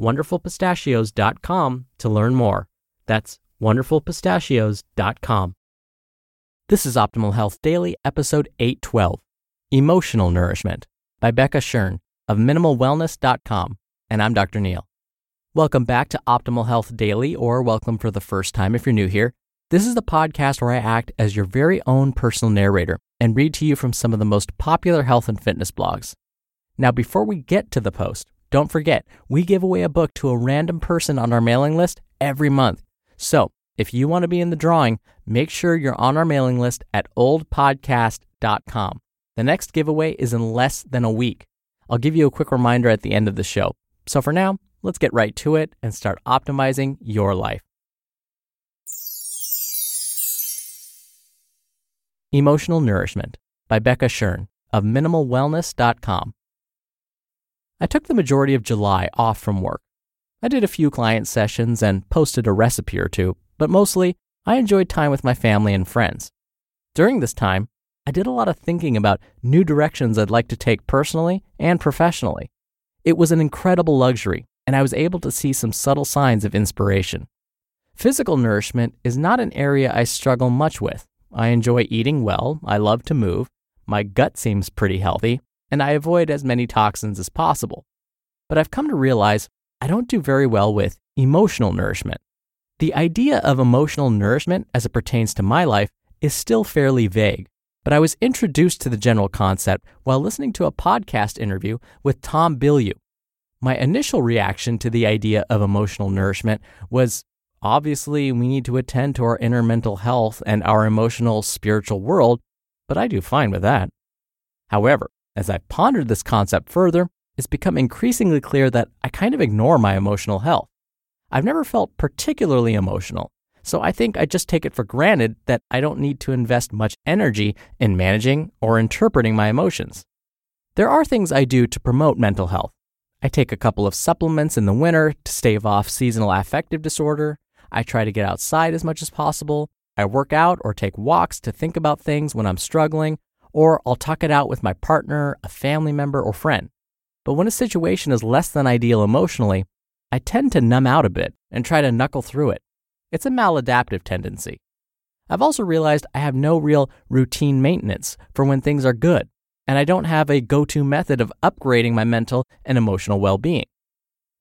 wonderfulpistachios.com to learn more. That's wonderfulpistachios.com. This is Optimal Health Daily, episode 812 Emotional Nourishment by Becca Shern of minimalwellness.com. And I'm Dr. Neal. Welcome back to Optimal Health Daily, or welcome for the first time if you're new here. This is the podcast where I act as your very own personal narrator and read to you from some of the most popular health and fitness blogs. Now, before we get to the post, don't forget, we give away a book to a random person on our mailing list every month. So, if you want to be in the drawing, make sure you're on our mailing list at oldpodcast.com. The next giveaway is in less than a week. I'll give you a quick reminder at the end of the show. So, for now, let's get right to it and start optimizing your life. Emotional Nourishment by Becca Shern of minimalwellness.com. I took the majority of July off from work. I did a few client sessions and posted a recipe or two, but mostly I enjoyed time with my family and friends. During this time, I did a lot of thinking about new directions I'd like to take personally and professionally. It was an incredible luxury, and I was able to see some subtle signs of inspiration. Physical nourishment is not an area I struggle much with. I enjoy eating well, I love to move, my gut seems pretty healthy, and I avoid as many toxins as possible. But I've come to realize I don't do very well with emotional nourishment. The idea of emotional nourishment as it pertains to my life is still fairly vague, but I was introduced to the general concept while listening to a podcast interview with Tom Bilyeu. My initial reaction to the idea of emotional nourishment was Obviously, we need to attend to our inner mental health and our emotional, spiritual world, but I do fine with that. However, as I've pondered this concept further, it's become increasingly clear that I kind of ignore my emotional health. I've never felt particularly emotional, so I think I just take it for granted that I don't need to invest much energy in managing or interpreting my emotions. There are things I do to promote mental health. I take a couple of supplements in the winter to stave off seasonal affective disorder. I try to get outside as much as possible. I work out or take walks to think about things when I'm struggling, or I'll talk it out with my partner, a family member, or friend. But when a situation is less than ideal emotionally, I tend to numb out a bit and try to knuckle through it. It's a maladaptive tendency. I've also realized I have no real routine maintenance for when things are good, and I don't have a go to method of upgrading my mental and emotional well being.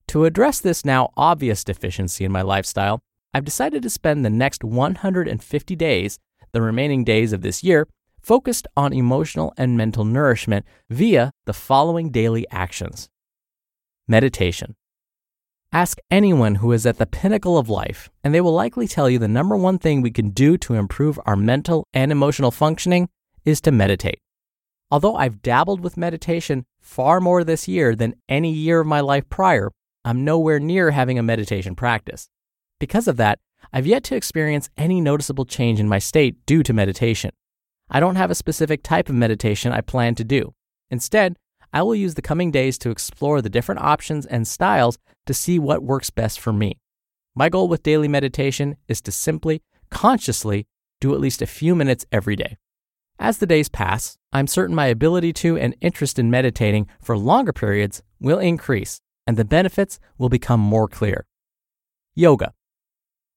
To address this now obvious deficiency in my lifestyle, I've decided to spend the next 150 days, the remaining days of this year, focused on emotional and mental nourishment via the following daily actions Meditation. Ask anyone who is at the pinnacle of life, and they will likely tell you the number one thing we can do to improve our mental and emotional functioning is to meditate. Although I've dabbled with meditation far more this year than any year of my life prior, I'm nowhere near having a meditation practice. Because of that, I've yet to experience any noticeable change in my state due to meditation. I don't have a specific type of meditation I plan to do. Instead, I will use the coming days to explore the different options and styles to see what works best for me. My goal with daily meditation is to simply, consciously, do at least a few minutes every day. As the days pass, I'm certain my ability to and interest in meditating for longer periods will increase, and the benefits will become more clear. Yoga.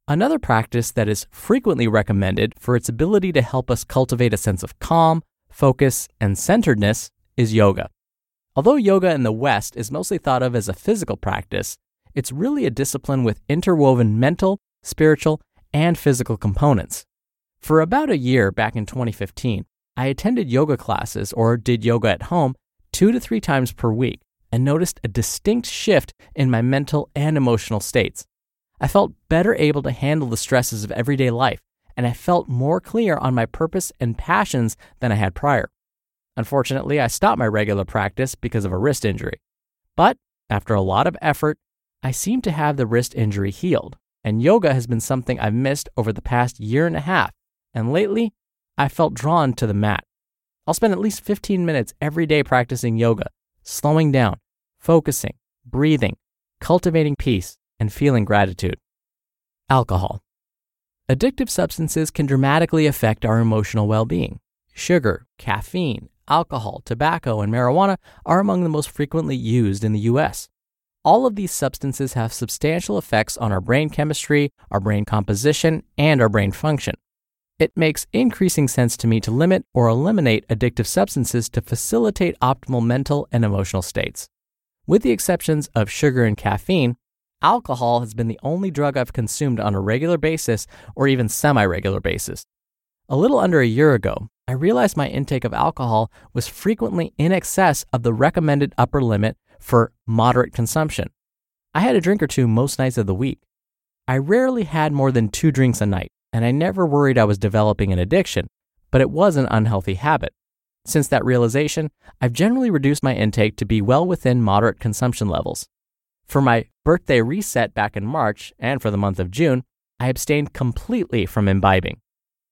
Another practice that is frequently recommended for its ability to help us cultivate a sense of calm, focus, and centeredness is yoga. Although yoga in the West is mostly thought of as a physical practice, it's really a discipline with interwoven mental, spiritual, and physical components. For about a year back in 2015, I attended yoga classes or did yoga at home two to three times per week and noticed a distinct shift in my mental and emotional states. I felt better able to handle the stresses of everyday life, and I felt more clear on my purpose and passions than I had prior. Unfortunately, I stopped my regular practice because of a wrist injury. But after a lot of effort, I seem to have the wrist injury healed, and yoga has been something I've missed over the past year and a half. And lately, I felt drawn to the mat. I'll spend at least 15 minutes every day practicing yoga, slowing down, focusing, breathing, cultivating peace, and feeling gratitude. Alcohol. Addictive substances can dramatically affect our emotional well being. Sugar, caffeine, alcohol, tobacco, and marijuana are among the most frequently used in the US. All of these substances have substantial effects on our brain chemistry, our brain composition, and our brain function. It makes increasing sense to me to limit or eliminate addictive substances to facilitate optimal mental and emotional states. With the exceptions of sugar and caffeine, alcohol has been the only drug I've consumed on a regular basis or even semi regular basis. A little under a year ago, I realized my intake of alcohol was frequently in excess of the recommended upper limit for moderate consumption. I had a drink or two most nights of the week. I rarely had more than two drinks a night, and I never worried I was developing an addiction, but it was an unhealthy habit. Since that realization, I've generally reduced my intake to be well within moderate consumption levels. For my birthday reset back in March and for the month of June, I abstained completely from imbibing.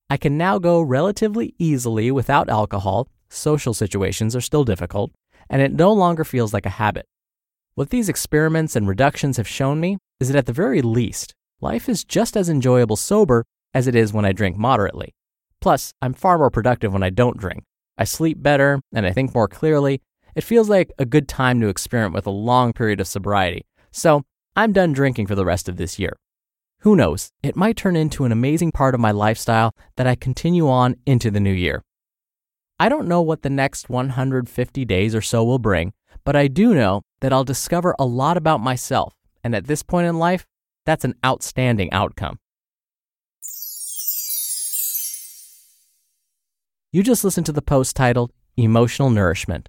I can now go relatively easily without alcohol. Social situations are still difficult, and it no longer feels like a habit. What these experiments and reductions have shown me is that at the very least, life is just as enjoyable sober as it is when I drink moderately. Plus, I'm far more productive when I don't drink. I sleep better and I think more clearly. It feels like a good time to experiment with a long period of sobriety. So, I'm done drinking for the rest of this year. Who knows? It might turn into an amazing part of my lifestyle that I continue on into the new year. I don't know what the next 150 days or so will bring, but I do know that I'll discover a lot about myself, and at this point in life, that's an outstanding outcome. You just listened to the post titled Emotional Nourishment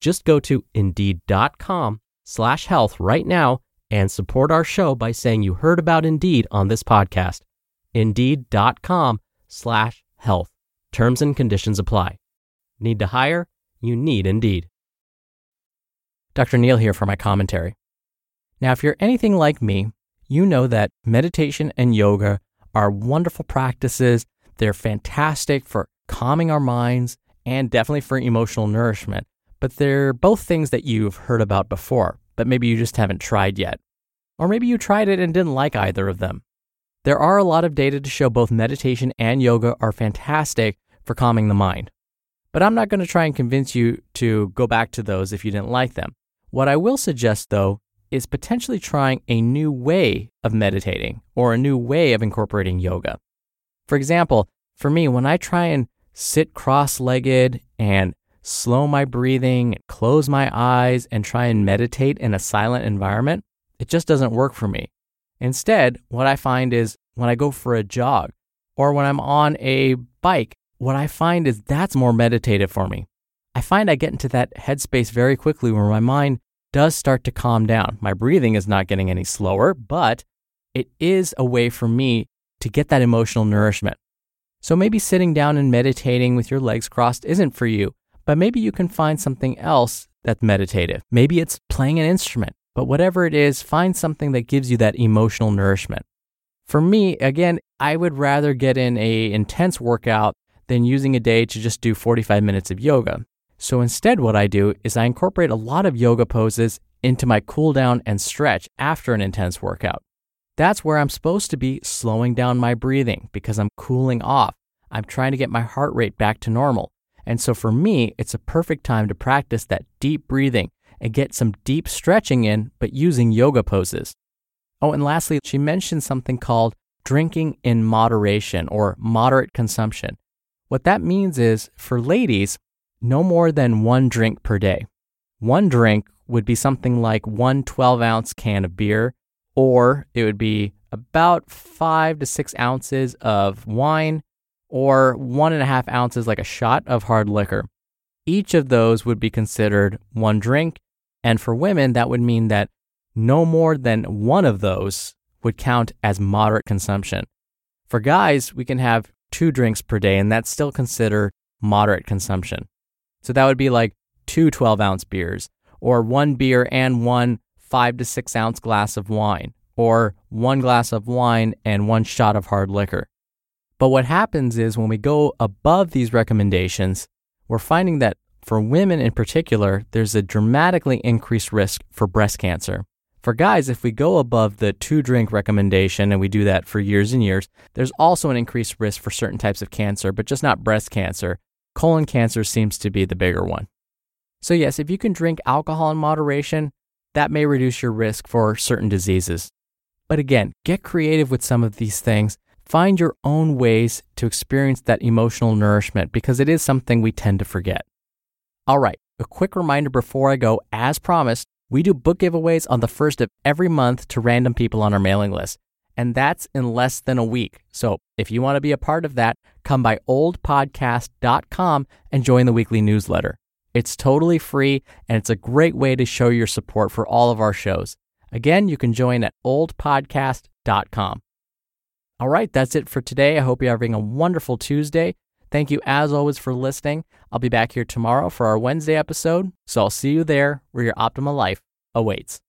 Just go to indeed.com slash health right now and support our show by saying you heard about Indeed on this podcast indeed.com slash health. Terms and conditions apply. Need to hire? You need Indeed. Dr. Neal here for my commentary. Now, if you're anything like me, you know that meditation and yoga are wonderful practices. They're fantastic for calming our minds and definitely for emotional nourishment. But they're both things that you've heard about before, but maybe you just haven't tried yet. Or maybe you tried it and didn't like either of them. There are a lot of data to show both meditation and yoga are fantastic for calming the mind. But I'm not going to try and convince you to go back to those if you didn't like them. What I will suggest, though, is potentially trying a new way of meditating or a new way of incorporating yoga. For example, for me, when I try and sit cross legged and slow my breathing, close my eyes, and try and meditate in a silent environment, it just doesn't work for me. Instead, what I find is when I go for a jog or when I'm on a bike, what I find is that's more meditative for me. I find I get into that headspace very quickly where my mind does start to calm down. My breathing is not getting any slower, but it is a way for me to get that emotional nourishment. So maybe sitting down and meditating with your legs crossed isn't for you, but maybe you can find something else that's meditative. Maybe it's playing an instrument, but whatever it is, find something that gives you that emotional nourishment. For me, again, I would rather get in a intense workout than using a day to just do 45 minutes of yoga. So instead, what I do is I incorporate a lot of yoga poses into my cool down and stretch after an intense workout. That's where I'm supposed to be slowing down my breathing because I'm cooling off. I'm trying to get my heart rate back to normal. And so for me, it's a perfect time to practice that deep breathing and get some deep stretching in, but using yoga poses. Oh, and lastly, she mentioned something called drinking in moderation or moderate consumption. What that means is for ladies, no more than one drink per day. One drink would be something like one 12 ounce can of beer, or it would be about five to six ounces of wine, or one and a half ounces, like a shot of hard liquor. Each of those would be considered one drink. And for women, that would mean that no more than one of those would count as moderate consumption. For guys, we can have two drinks per day, and that's still considered moderate consumption. So that would be like two 12 ounce beers, or one beer and one five to six ounce glass of wine, or one glass of wine and one shot of hard liquor. But what happens is when we go above these recommendations, we're finding that for women in particular, there's a dramatically increased risk for breast cancer. For guys, if we go above the two drink recommendation and we do that for years and years, there's also an increased risk for certain types of cancer, but just not breast cancer. Colon cancer seems to be the bigger one. So, yes, if you can drink alcohol in moderation, that may reduce your risk for certain diseases. But again, get creative with some of these things Find your own ways to experience that emotional nourishment because it is something we tend to forget. All right, a quick reminder before I go as promised, we do book giveaways on the first of every month to random people on our mailing list. And that's in less than a week. So if you want to be a part of that, come by oldpodcast.com and join the weekly newsletter. It's totally free and it's a great way to show your support for all of our shows. Again, you can join at oldpodcast.com. All right, that's it for today. I hope you're having a wonderful Tuesday. Thank you, as always, for listening. I'll be back here tomorrow for our Wednesday episode, so I'll see you there where your optimal life awaits.